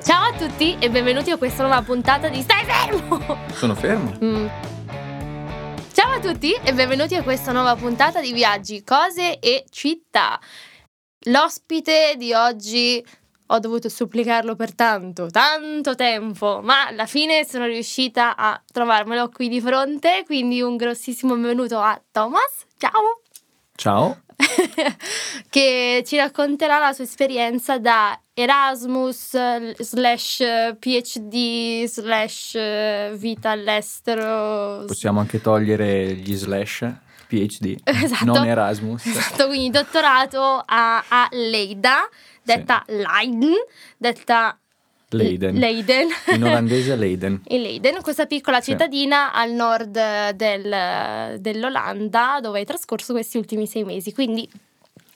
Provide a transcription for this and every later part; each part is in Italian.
Ciao a tutti e benvenuti a questa nuova puntata di Stai fermo! Sono fermo. Mm. Ciao a tutti e benvenuti a questa nuova puntata di Viaggi, Cose e Città. L'ospite di oggi ho dovuto supplicarlo per tanto, tanto tempo, ma alla fine sono riuscita a trovarmelo qui di fronte, quindi un grossissimo benvenuto a Thomas. Ciao! Ciao. che ci racconterà la sua esperienza da Erasmus slash PhD slash vita all'estero. Possiamo anche togliere gli slash PhD, Esatto. non Erasmus. Esatto, quindi dottorato a, a Leida, detta Leiden, detta Leiden. Leiden. In olandese Leiden. in Leiden, questa piccola Sì. cittadina al nord del- dell'Olanda dove hai trascorso questi ultimi sei mesi. Quindi,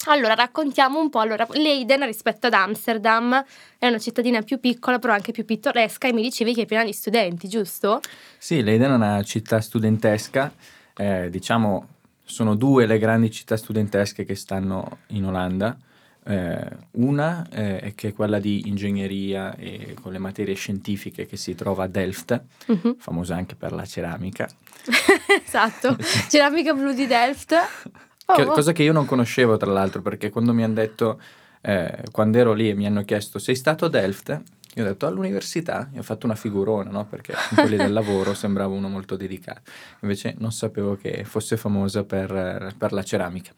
allora raccontiamo un po'. Allora, Leiden rispetto ad Amsterdam è una cittadina più piccola, però anche più pittoresca. E mi dicevi che è piena di studenti, giusto? Sì, Leiden è una città studentesca, eh, diciamo sono due le grandi città studentesche che stanno in Olanda. Eh, una eh, è che è quella di ingegneria e con le materie scientifiche che si trova a Delft, Mhm. famosa anche per la ceramica. esatto. Ceramica blu di Delft. Oh, Che- oh. cosa che io non conoscevo tra l'altro perché quando mi hanno detto, eh, quando ero lì e mi hanno chiesto sei stato a Delft? Io ho detto all'università, e ho fatto una figurona, no? Perché in quelli del lavoro sembrava uno molto dedicato. Invece non sapevo che fosse famosa per, per la ceramica.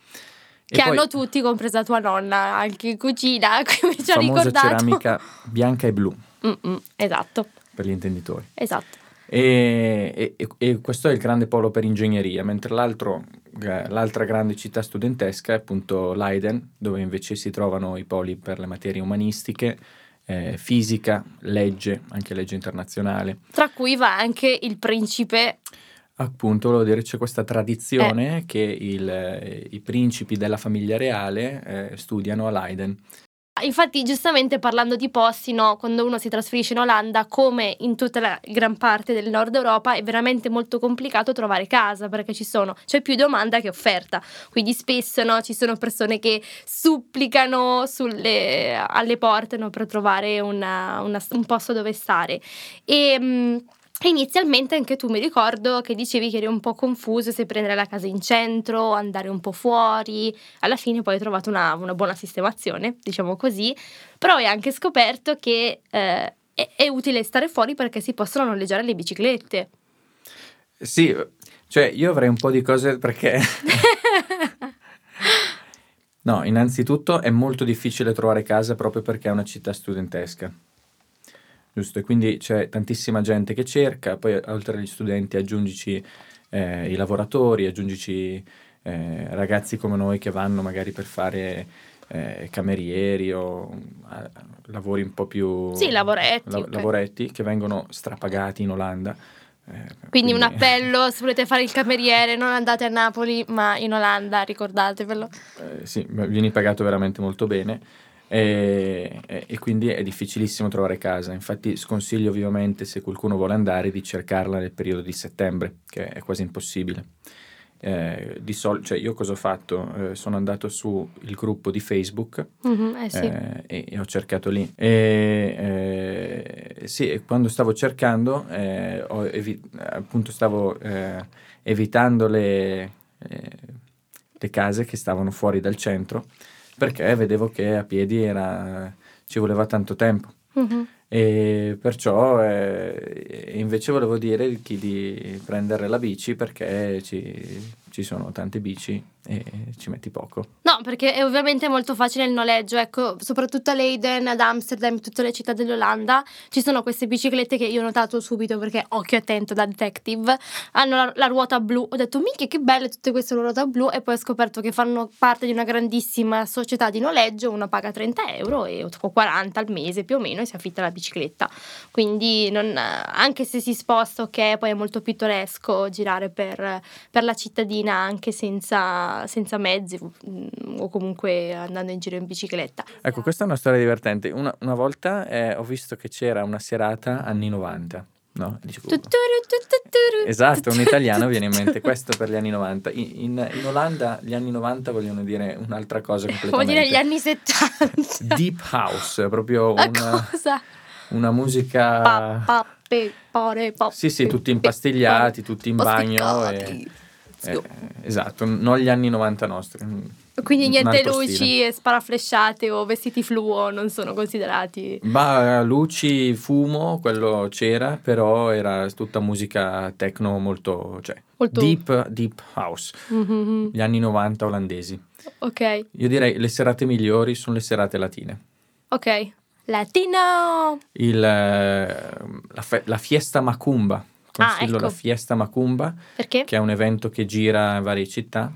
E Che poi, hanno tutti, compresa tua nonna, anche in cucina, come ci ha famosa ricordato. ceramica bianca e blu, Mm-mm, esatto, per gli intenditori. esatto. E, e- e questo è il grande polo per ingegneria, mentre l'altro, eh, l'altra grande città studentesca è appunto Leiden, dove invece si trovano i poli per le materie umanistiche, eh, fisica, legge, anche legge internazionale. Tra cui va anche il principe. Appunto, volevo dire, c'è questa tradizione che il, eh, i principi della famiglia reale eh, studiano a Leiden. Infatti, giustamente parlando di posti, no, quando uno si trasferisce in Olanda, come in tutta la gran parte del nord Europa, è veramente molto complicato trovare casa perché ci sono, c'è più domanda che offerta. Quindi spesso no, ci sono persone che supplicano sulle- alle porte no, per trovare una- una- un posto dove stare. E. mh, Inizialmente anche tu mi ricordo che dicevi che eri un po' confuso se prendere la casa in centro, andare un po' fuori, alla fine poi hai trovato una, una buona sistemazione, diciamo così, però hai anche scoperto che eh, è, è utile stare fuori perché si possono noleggiare le biciclette. Sì, cioè io avrei un po' di cose perché... No, innanzitutto è molto difficile trovare casa proprio perché è una città studentesca. Giusto? E quindi c'è tantissima gente che cerca, poi oltre agli studenti aggiungici eh, i lavoratori, aggiungici eh, ragazzi come noi che vanno magari per fare eh, camerieri o eh, lavori un po' più... Sì, lavoretti, la- ok. lavoretti che vengono strapagati in Olanda. eh, Quindi un appello, se volete fare il cameriere, non andate a Napoli, ma in Olanda, ricordatevelo. Eh, sì, vieni pagato veramente molto bene e, e- quindi è difficilissimo trovare casa. Infatti sconsiglio vivamente se qualcuno vuole andare di cercarla nel periodo di settembre, che è quasi impossibile. Eh, di sol- cioè io cosa ho fatto? Eh, sono andato su il gruppo di Facebook Mhm, eh sì. eh, e, e ho cercato lì. E, eh, sì, e quando stavo cercando, eh, ho evi- appunto stavo evitando le, le case che stavano fuori dal centro perché vedevo che a piedi era, ci voleva tanto tempo. Mhm. E perciò eh, invece volevo dire di prendere la bici perché ci, ci sono tante bici e ci metti poco. No, perché è ovviamente molto facile il noleggio, ecco, soprattutto a Leiden, ad Amsterdam, tutte le città dell'Olanda, ci sono queste biciclette che io ho notato subito perché occhio attento da detective, hanno la, la ruota blu, ho detto minchia che belle tutte queste ruote blu. E poi ho scoperto che fanno parte di una grandissima società di noleggio, uno paga 30 euro e o 40 al mese più o meno e si affitta la bicicletta, quindi non- anche se si sposta, ok, poi è molto pittoresco girare per, per la cittadina anche senza, senza mezzi mm, o comunque andando in giro in bicicletta. Ecco, questa è una storia divertente. Una, una volta eh, ho visto che c'era una serata anni 90. No? Dicevo, tuturu, Esatto, un italiano viene in mente questo per gli anni 90. In, in- in Olanda gli anni 90 vogliono dire un'altra cosa Vuol completamente. dire gli anni 70. Deep House, proprio una, una musica... Pa, pa, pe, pare, pa, Sì, sì, tutti impastigliati, tutti in bagno. E, eh, esatto, non gli anni 90 nostri. Quindi Un niente luci stile. e sparaflesciate o vestiti fluo non sono considerati. Ma luci, fumo, quello c'era, però era tutta musica techno molto, cioè, Molto- deep, deep house, Mhm. gli anni 90 olandesi. Ok, Io direi le serate migliori sono le serate latine. ok. Latino! Il, eh, la, fe- la Fiesta Macumba, consiglio ecco. la Fiesta Macumba, Perché? che è un evento che gira in varie città,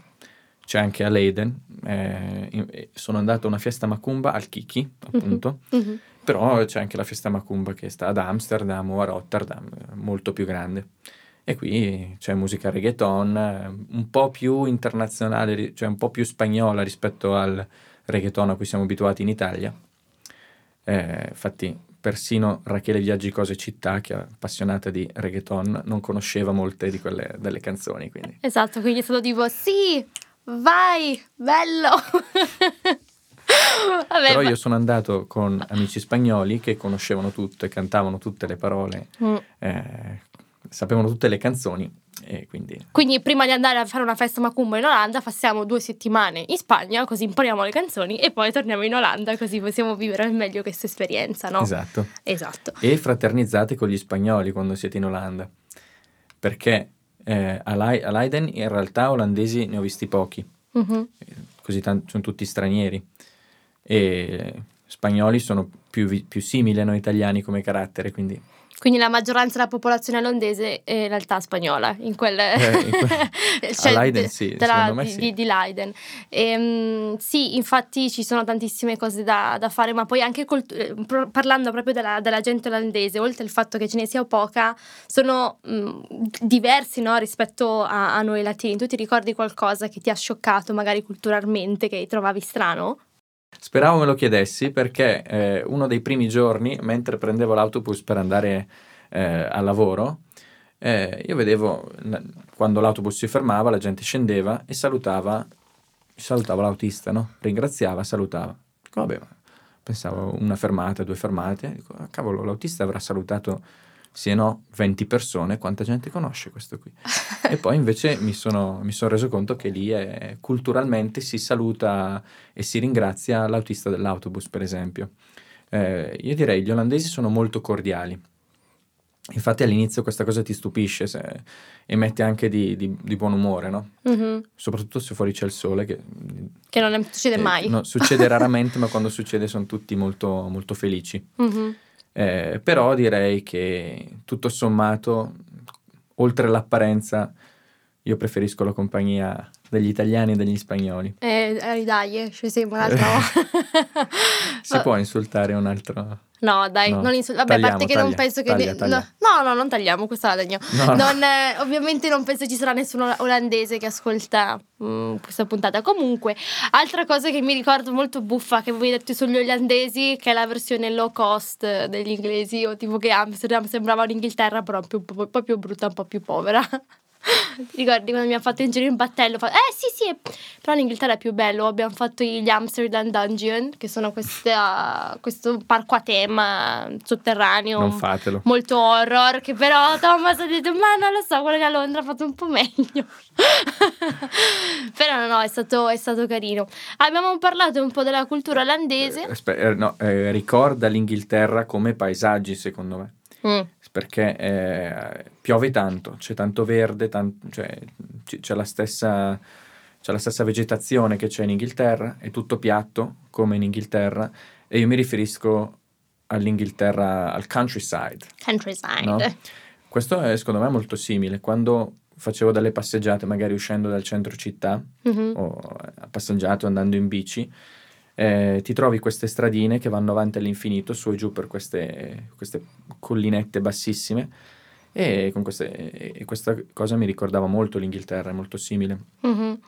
c'è anche a Leiden, eh, sono andato a una Fiesta Macumba al Kiki, appunto, Mhm. però c'è anche la Fiesta Macumba che sta ad Amsterdam o a Rotterdam, eh, molto più grande. E qui c'è musica reggaeton, eh, un po' più internazionale, cioè un po' più spagnola rispetto al reggaeton a cui siamo abituati in Italia. Eh, infatti, persino Rachele Viaggi Cose Città, che è appassionata di reggaeton, non conosceva molte di quelle delle canzoni. Quindi. Esatto, quindi è stato tipo sì, vai, bello! Vabbè, Però io sono andato con amici spagnoli che conoscevano tutto e cantavano tutte le parole, Mm. eh, sapevano tutte le canzoni quindi Quindi prima di andare a fare una festa macumba in Olanda passiamo due settimane in Spagna così impariamo le canzoni e poi torniamo in Olanda così possiamo vivere al meglio questa esperienza, no? esatto. Esatto. E fraternizzate con gli spagnoli quando siete in Olanda, perché eh, a, Lei- a Leiden in realtà olandesi ne ho visti pochi, Mhm. eh, così tan- sono tutti stranieri e spagnoli sono più, vi- più simili a noi italiani come carattere, quindi Quindi la maggioranza della popolazione olandese è in realtà spagnola, in quel... Eh, in que- cioè, Leiden de- sì, della- di, sì. di- Leiden. Ehm, sì, infatti ci sono tantissime cose da, da fare, ma poi anche col- eh, pro- parlando proprio della, della gente olandese, oltre al fatto che ce ne sia poca, sono mh, diversi no, rispetto a, a noi latini. Tu ti ricordi qualcosa che ti ha scioccato magari culturalmente, che trovavi strano? Speravo me lo chiedessi perché eh, uno dei primi giorni, mentre prendevo l'autobus per andare eh, al lavoro, eh, io vedevo quando l'autobus si fermava, la gente scendeva e salutava, salutava l'autista, no? Ringraziava, salutava. Dico, vabbè, pensavo una fermata, due fermate. Dico, ah, cavolo, l'autista avrà salutato, sì e no, 20 persone, quanta gente conosce questo qui? E poi invece mi sono, mi sono reso conto che lì è- culturalmente si saluta e si ringrazia l'autista dell'autobus, per esempio. Eh, io direi gli olandesi sono molto cordiali. Infatti all'inizio questa cosa ti stupisce se- e mette anche di, di- di buon umore, no? Mhm. Soprattutto se fuori c'è il sole, che Che non succede eh, mai. no, succede raramente, ma quando succede sono tutti molto, molto felici. Mhm. Eh, però direi che tutto sommato, oltre l'apparenza, io preferisco la compagnia degli italiani e degli spagnoli. Eh, eh, dai, ci siamo un'altra volta. Si può insultare un altro... No, dai, No. non insul- Vabbè, a parte che non taglia, penso che. taglia, ne- taglia. No, no, non tagliamo, questa la tagliamo. No, no. Non, eh, ovviamente non penso ci sarà nessuno olandese che ascolta mm, questa puntata. Comunque, altra cosa che mi ricordo molto buffa che voi detto sugli olandesi, che è la versione low cost degli inglesi, o tipo che Amsterdam sembrava l'Inghilterra, però un, più- un po' più brutta, un po' più povera. Ti ricordi quando mi ha fatto in giro in battello? Fa- eh sì sì, però l'Inghilterra è più bello. Abbiamo fatto gli Amsterdam Dungeon, che sono queste, uh, questo parco a tema sotterraneo. Non fatelo. Molto horror, che però Thomas ha detto: Ma non lo so, quello di a Londra ha fatto un po' meglio. però no, no, è stato, è stato carino. Abbiamo parlato un po' della cultura olandese. Eh, aspe- eh, no, eh, ricorda l'Inghilterra come paesaggi, secondo me. Mm, Perché eh, piove tanto, c'è tanto verde, tan- cioè, c- c'è, la stessa, c'è la stessa vegetazione che c'è in Inghilterra, è tutto piatto come in Inghilterra e io mi riferisco all'Inghilterra, al countryside. countryside. No? Questo è secondo me molto simile. Quando facevo delle passeggiate, magari uscendo dal centro città Mhm. o passeggiato andando in bici, eh, ti trovi queste stradine che vanno avanti all'infinito, su e giù per queste, queste collinette bassissime. E, con queste, e questa cosa mi ricordava molto l'Inghilterra, è molto simile. Mhm.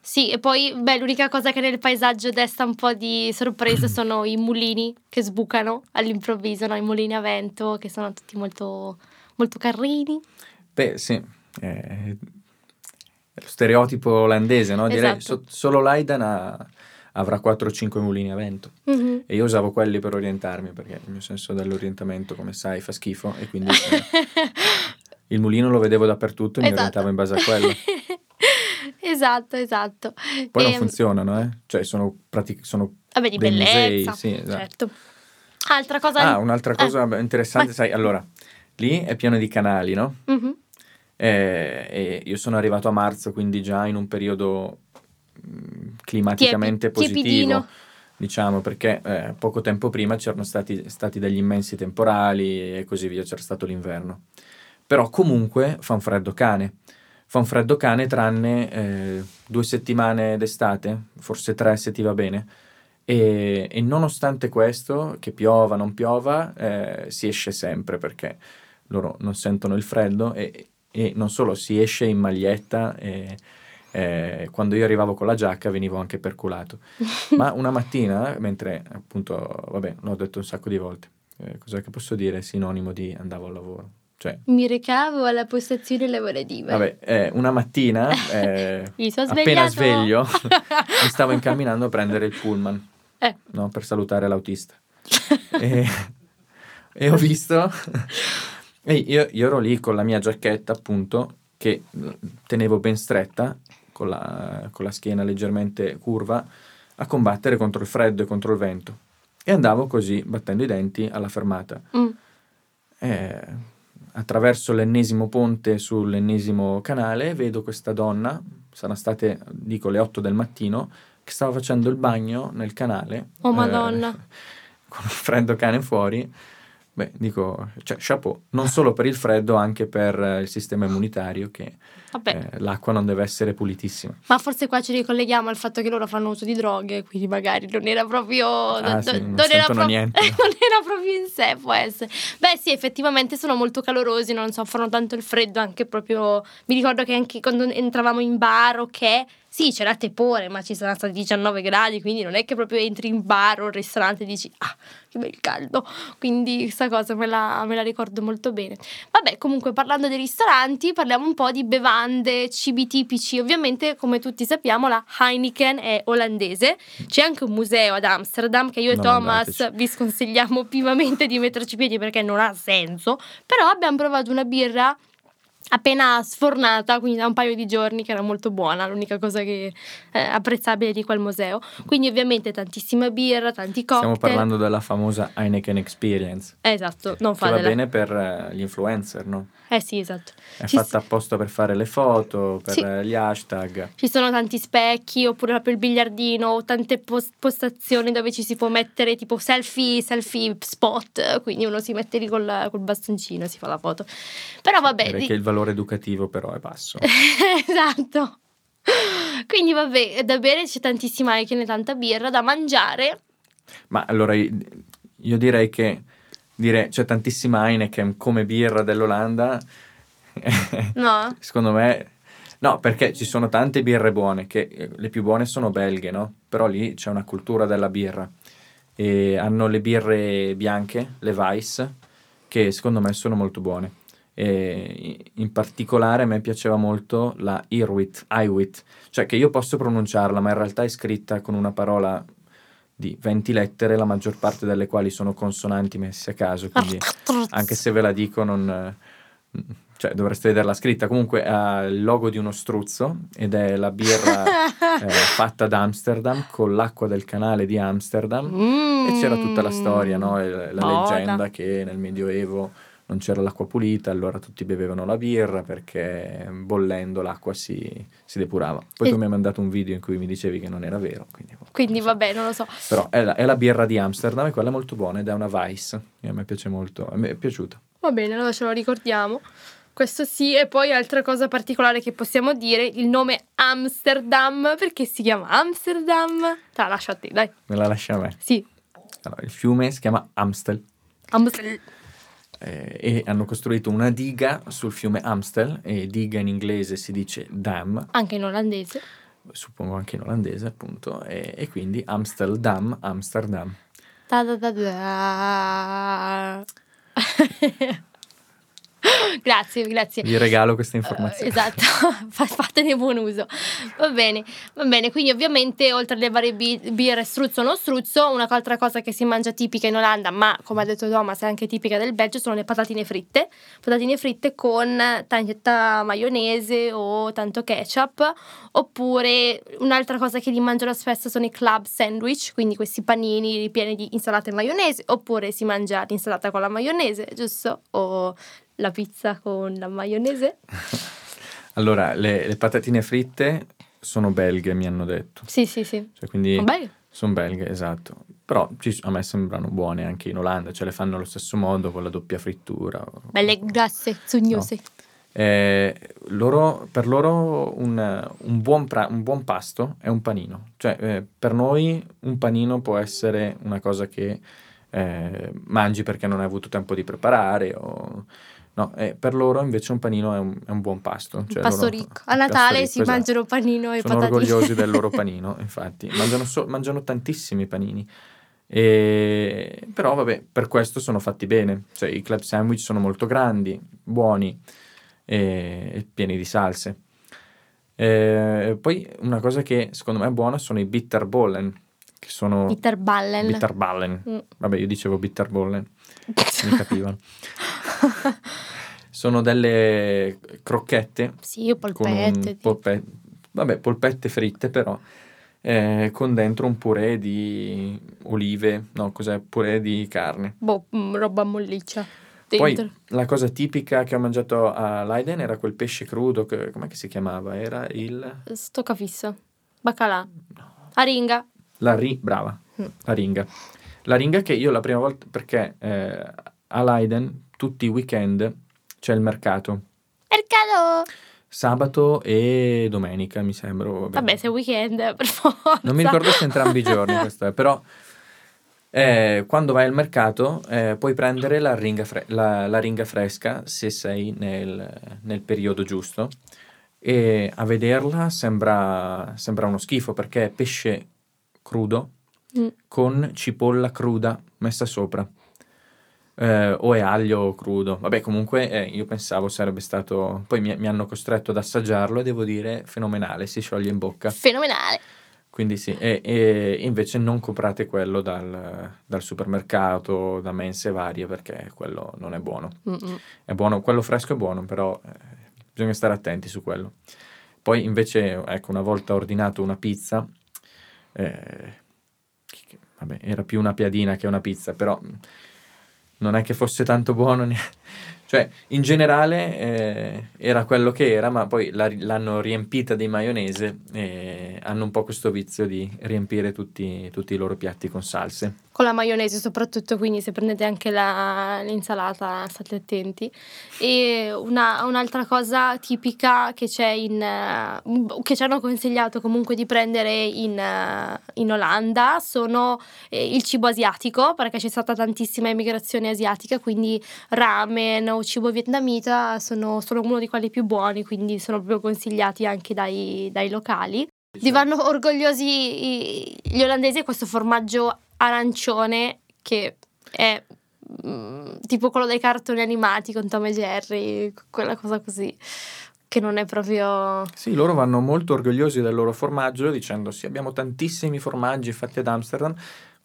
Sì, e poi, beh, l'unica cosa che nel paesaggio desta un po' di sorpresa sono i mulini che sbucano all'improvviso, no? I mulini a vento che sono tutti molto, molto carini. Beh, sì, eh, è lo stereotipo olandese, no? Direi Esatto. so- solo Leiden ha, avrà 4-5 mulini a vento. Mhm. E io usavo quelli per orientarmi, perché il mio senso dell'orientamento, come sai, fa schifo e quindi eh, il mulino lo vedevo dappertutto e mi Esatto. orientavo in base a quello. esatto, esatto. Poi non Ehm, funzionano, eh? Cioè sono, pratic- sono Vabbè, di bellezza. musei, sì, esatto. Certo. Altra cosa... Ah, un'altra Eh. cosa beh, interessante, sai, allora, lì è pieno di canali, no? Mhm. Eh, e io sono arrivato a marzo, quindi già in un periodo climaticamente Tiepi- positivo, tiepidino. diciamo, perché eh, poco tempo prima c'erano stati, stati degli immensi temporali e così via, c'era stato l'inverno. Però comunque fa un freddo cane. Fa un freddo cane tranne eh, due settimane d'estate, forse tre se ti va bene. E, e nonostante questo, che piova, non piova, eh, si esce sempre perché loro non sentono il freddo e, e non solo si esce in maglietta e eh, quando io arrivavo con la giacca venivo anche perculato. Ma una mattina, mentre appunto, vabbè, l'ho detto un sacco di volte, eh, cos'è che posso dire sinonimo di andavo al lavoro? Cioè, Mi recavo alla postazione lavorativa. vabbè, eh, una mattina, eh, Mi sono appena sveglio, mi stavo incamminando a prendere il pullman, Eh. no, per salutare l'autista. e, e ho visto, e io, io ero lì con la mia giacchetta, appunto, che tenevo ben stretta, con la, con la schiena leggermente curva, a combattere contro il freddo e contro il vento. E andavo così, battendo i denti, alla fermata. Mm. Eh, attraverso l'ennesimo ponte sull'ennesimo canale vedo questa donna, saranno state, dico, le 8 del mattino, che stava facendo il bagno nel canale. Oh, eh, Madonna. con il freddo cane fuori. Beh, dico, cioè, chapeau, non solo per il freddo, anche per eh, il sistema immunitario, che eh, l'acqua non deve essere pulitissima. ma forse qua ci ricolleghiamo al fatto che loro fanno uso di droghe, quindi magari non era proprio... Ah, sì, non era sentono pro- niente. non era proprio in sé, può essere. Beh sì, effettivamente sono molto calorosi, non soffrono tanto il freddo, anche proprio... Mi ricordo che anche quando entravamo in bar, ok... Sì, c'era tepore, ma ci saranno stati 19 gradi, quindi non è che proprio entri in bar o un ristorante e dici, ah, che bel caldo. Quindi questa cosa me la, me la ricordo molto bene. Vabbè, comunque parlando dei ristoranti, parliamo un po' di bevande, cibi tipici. Ovviamente, come tutti sappiamo, la Heineken è olandese. C'è anche un museo ad Amsterdam che io e Non Thomas andateci. vi sconsigliamo vivamente di metterci piedi perché non ha senso. Però abbiamo provato una birra appena sfornata, quindi da un paio di giorni, che era molto buona, l'unica cosa che eh, apprezzabile di quel museo. Quindi ovviamente tantissima birra, tanti cocktail. Stiamo parlando della famosa Heineken Experience, esatto, non fa va bene per eh, gli influencer, no? Eh sì, esatto. È Ci fatta apposta per fare le foto, per Sì. gli hashtag. Ci sono tanti specchi, oppure proprio il biliardino, o tante pos- postazioni dove ci si può mettere tipo selfie, selfie spot, quindi uno si mette lì col, col bastoncino e si fa la foto. Però vabbè, Direi di- il valore educativo però è basso. esatto. Quindi vabbè, da bere c'è tantissima Heineken e tanta birra, da mangiare. Ma allora io direi che dire c'è tantissima Heineken come birra dell'Olanda, No? secondo me... No, perché ci sono tante birre buone, che eh, le più buone sono belghe, no? Però lì c'è una cultura della birra. E hanno le birre bianche, le Weiss, che secondo me sono molto buone. E in particolare a me piaceva molto la Irwit, Iwit, cioè che io posso pronunciarla, ma in realtà è scritta con una parola di 20 lettere, la maggior parte delle quali sono consonanti messe a caso, quindi anche se ve la dico non... cioè dovreste vederla scritta. Comunque ha il logo di uno struzzo ed è la birra eh, fatta ad Amsterdam con l'acqua del canale di Amsterdam. E c'era tutta la storia, no? E la Buona. leggenda che nel Medioevo non c'era l'acqua pulita, allora tutti bevevano la birra perché bollendo l'acqua si, si depurava. Poi E- tu mi hai mandato un video in cui mi dicevi che non era vero. Quindi, boh, Quindi non so. vabbè, non lo so. Però è la, è la birra di Amsterdam e quella è molto buona ed è una Weiss. E a me piace molto, a me è piaciuta. Va bene, allora ce lo ricordiamo. Questo sì, e poi altra cosa particolare che possiamo dire, il nome Amsterdam, perché si chiama Amsterdam? Te la lascio a te, dai. Me la lascia a me. Sì, Allora, il fiume si chiama Amstel Amsterdam. Eh, e hanno costruito una diga sul fiume Amstel e diga in inglese si dice dam, Anche in olandese. suppongo anche in olandese appunto, e, e quindi Amsterdam, Amsterdam. Da da da da. grazie, grazie. Vi regalo questa informazione. Uh, esatto, fatene buon uso. Va bene, va bene. Quindi ovviamente oltre alle varie birre struzzo o non struzzo, un'altra cosa che si mangia tipica in Olanda, ma come ha detto Thomas è anche tipica del Belgio, sono le patatine fritte. Patatine fritte con tanta maionese o tanto ketchup. Oppure un'altra cosa che li mangiano spesso sono i club sandwich, quindi questi panini ripieni di insalata e maionese. Oppure si mangia l'insalata con la maionese, giusto? O la pizza con la maionese? allora, le, le, patatine fritte sono belghe, mi hanno detto. Sì, sì, sì. Cioè, quindi sono belghe? Sono belghe, esatto. Però a me sembrano buone anche in Olanda, cioè le fanno allo stesso modo con la doppia frittura. Belle grasse, zugnose. No. Eh, loro, per loro un, un, buon pra- un, buon pasto è un panino. Cioè, eh, per noi un panino può essere una cosa che eh, mangi perché non hai avuto tempo di preparare o No, eh, per loro invece un panino è un, è un buon pasto. Cioè pasto loro, ricco. A Natale ricco, si esatto. mangiano panino e Sono patatine. orgogliosi del loro panino, infatti. Mangiano, so, mangiano tantissimi panini. E... Però vabbè, per questo sono fatti bene. Cioè i club sandwich sono molto grandi, buoni e, e pieni di salse. E poi una cosa che secondo me è buona sono i bitterbollen, che sono... Bitterballen. Bitterballen. Mm. Vabbè, io dicevo bitterbollen, mi capivano. Sono delle crocchette. Sì, polpette. Polpe... Vabbè, polpette fritte però, eh, con dentro un purè di olive, no, cos'è? Purè di carne. Boh, mm, roba molliccia. Dentro. Poi la cosa tipica che ho mangiato a Leiden era quel pesce crudo, che, com'è che si chiamava? Era il... Stoccafissa. Baccalà. No. Aringa. La ri... brava, mm. la ringa. La ringa che io la prima volta, perché eh, a Leiden tutti i weekend c'è il mercato. Mercato! Sabato e domenica, mi sembra. Vabbè, vabbè se è weekend, per forza. Non mi ricordo se entrambi i giorni, questo è, però eh, quando vai al mercato eh, puoi prendere la ringa, fre- la, la ringa, fresca se sei nel, nel, periodo giusto e a vederla sembra, sembra uno schifo perché è pesce crudo mm. con cipolla cruda messa sopra eh, o è aglio crudo. Vabbè, comunque eh, io pensavo sarebbe stato. Poi mi, mi, hanno costretto ad assaggiarlo e devo dire fenomenale, si scioglie in bocca. Fenomenale. Quindi sì, e, e invece non comprate quello dal, dal, supermercato, da mense varie, perché quello non è buono. Mm-mm. È buono, quello fresco è buono, però eh, bisogna stare attenti su quello. Poi invece, ecco, una volta ordinato una pizza, eh, vabbè, era più una piadina che una pizza, però non è che fosse tanto buono, cioè in generale eh, era quello che era, ma poi la, l'hanno riempita di maionese e hanno un po' questo vizio di riempire tutti, tutti i loro piatti con salse con la maionese soprattutto, quindi se prendete anche la, l'insalata state attenti. E una, un'altra cosa tipica che c'è in, uh, che ci hanno consigliato comunque di prendere in, uh, in Olanda sono eh, il cibo asiatico, perché c'è stata tantissima immigrazione asiatica, quindi ramen o cibo vietnamita sono, sono uno di quelli più buoni, quindi sono proprio consigliati anche dai, dai locali. Divano orgogliosi gli olandesi questo formaggio arancione che è mm, tipo quello dei cartoni animati con Tom e Jerry, quella cosa così che non è proprio... Sì, loro vanno molto orgogliosi del loro formaggio dicendo sì, abbiamo tantissimi formaggi fatti ad Amsterdam,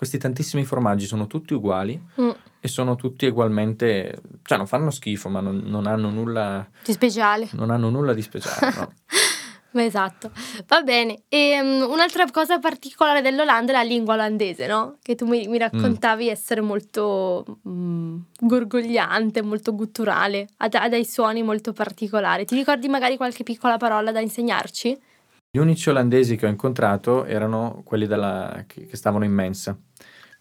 questi tantissimi formaggi sono tutti uguali mm. e sono tutti ugualmente, cioè non fanno schifo ma non, non hanno nulla... Di speciale. Non hanno nulla di speciale, no. Esatto, va bene. E um, un'altra cosa particolare dell'Olanda è la lingua olandese, no? Che tu mi, mi raccontavi mm. essere molto mm, gorgogliante, molto gutturale, ha, ha, dei suoni molto particolari. Ti ricordi magari qualche piccola parola da insegnarci? Gli unici olandesi che ho incontrato erano quelli della, che, che, stavano in mensa.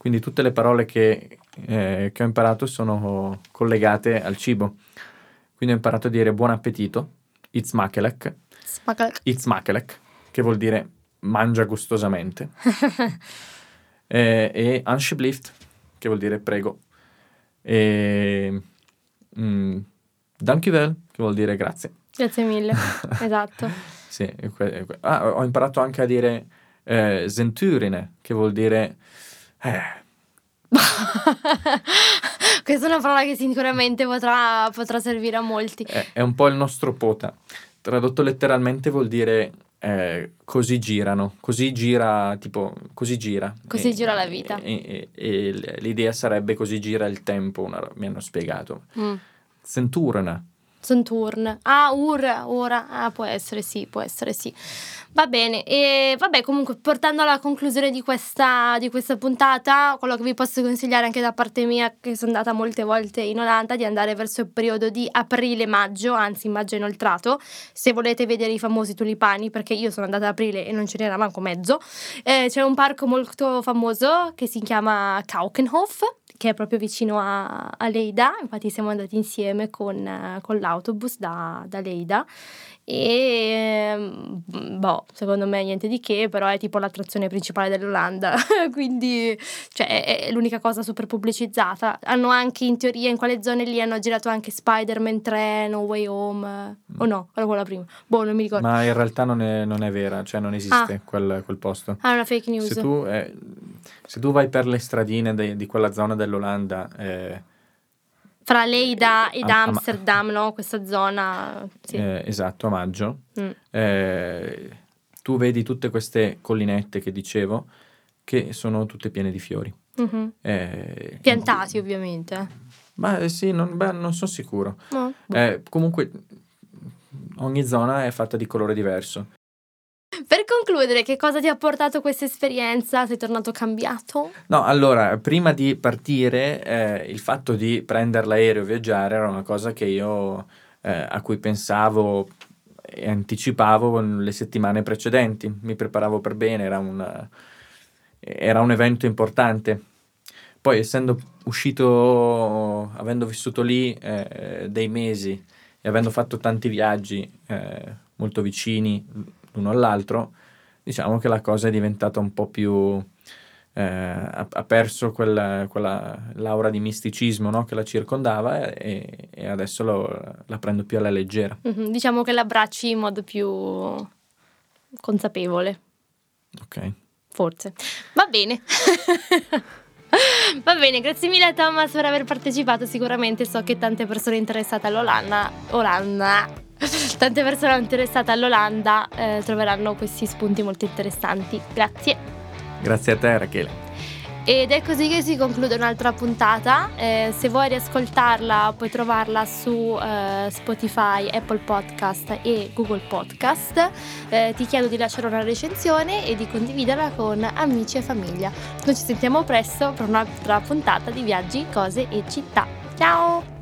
Quindi tutte le parole che, eh, che ho imparato sono collegate al cibo. Quindi ho imparato a dire buon appetito, it's makelek, Smakelek. Itzmakelek, che vuol dire mangia gustosamente. e, e Anshiblift, che vuol dire prego. E mm, Dankjewel, che vuol dire grazie. Grazie mille, esatto. sì, ah, ho imparato anche a dire eh, Zenturine, che vuol dire... Eh, Questa è una parola che sicuramente potrà, potrà servire a molti. È, è, un po' il nostro pota. Tradotto letteralmente vuol dire eh, così girano, così gira, tipo, così gira. Così e, gira la vita. E, e, e, l'idea sarebbe così gira il tempo, una, mi hanno spiegato. Mm. Centurna. Centurn. Ah, ur, ora. Ah, può essere sì, può essere sì. Va bene, e vabbè, comunque portando alla conclusione di questa, di questa puntata, quello che vi posso consigliare anche da parte mia, che sono andata molte volte in Olanda, di andare verso il periodo di aprile-maggio, anzi maggio inoltrato, se volete vedere i famosi tulipani, perché io sono andata ad aprile e non ce n'era manco mezzo. Eh, c'è un parco molto famoso che si chiama Kaukenhof, che è proprio vicino a, a Leida, infatti siamo andati insieme con, con l'autobus da, da Leida e mm, boh, secondo me niente di che, però è tipo l'attrazione principale dell'Olanda, quindi cioè, è, l'unica cosa super pubblicizzata. Hanno anche in teoria in quelle zone lì hanno girato anche Spider-Man 3, No Way Home, mm. o no, era quella prima. Boh, non mi ricordo. Ma in realtà non è, non è vera, cioè non esiste ah. quel, quel, posto. Ah, è una fake news. Se tu, eh, se tu vai per le stradine de, di quella zona dell'Olanda... Eh, fra Leida ed a, Amsterdam, a, no? Questa zona. Sì. Eh, esatto, a maggio. Mm. Eh, tu vedi tutte queste collinette che dicevo, che sono tutte piene di fiori. Mm-hmm. Eh, Piantati, ovviamente. Ma eh, sì, non, beh, non sono sicuro. Boh. comunque, ogni zona è fatta di colore diverso. Concludere, che cosa ti ha portato questa esperienza? Sei tornato cambiato? No, allora, prima di partire, eh, il fatto di prendere l'aereo e viaggiare era una cosa che io, eh, a cui pensavo e anticipavo le settimane precedenti. Mi preparavo per bene, era un, era un evento importante. Poi, essendo uscito, avendo vissuto lì eh, dei mesi e avendo fatto tanti viaggi eh, molto vicini, l'uno all'altro, diciamo che la cosa è diventata un po' più... Eh, ha, ha, perso quella, quella l'aura di misticismo no? che la circondava e, e adesso lo, la prendo più alla leggera. Mm-hmm, diciamo che l'abbracci in modo più consapevole. Ok. Forse. Va bene. Va bene, grazie mille Thomas per aver partecipato. Sicuramente so che tante persone interessate all'Olanda, Olanda, tante persone interessate all'Olanda eh, troveranno questi spunti molto interessanti. Grazie. Grazie a te Rachele. Ed è così che si conclude un'altra puntata. Eh, se vuoi riascoltarla puoi trovarla su eh, Spotify, Apple Podcast e Google Podcast. Eh, ti chiedo di lasciare una recensione e di condividerla con amici e famiglia. Noi ci sentiamo presto per un'altra puntata di viaggi, cose e città. Ciao!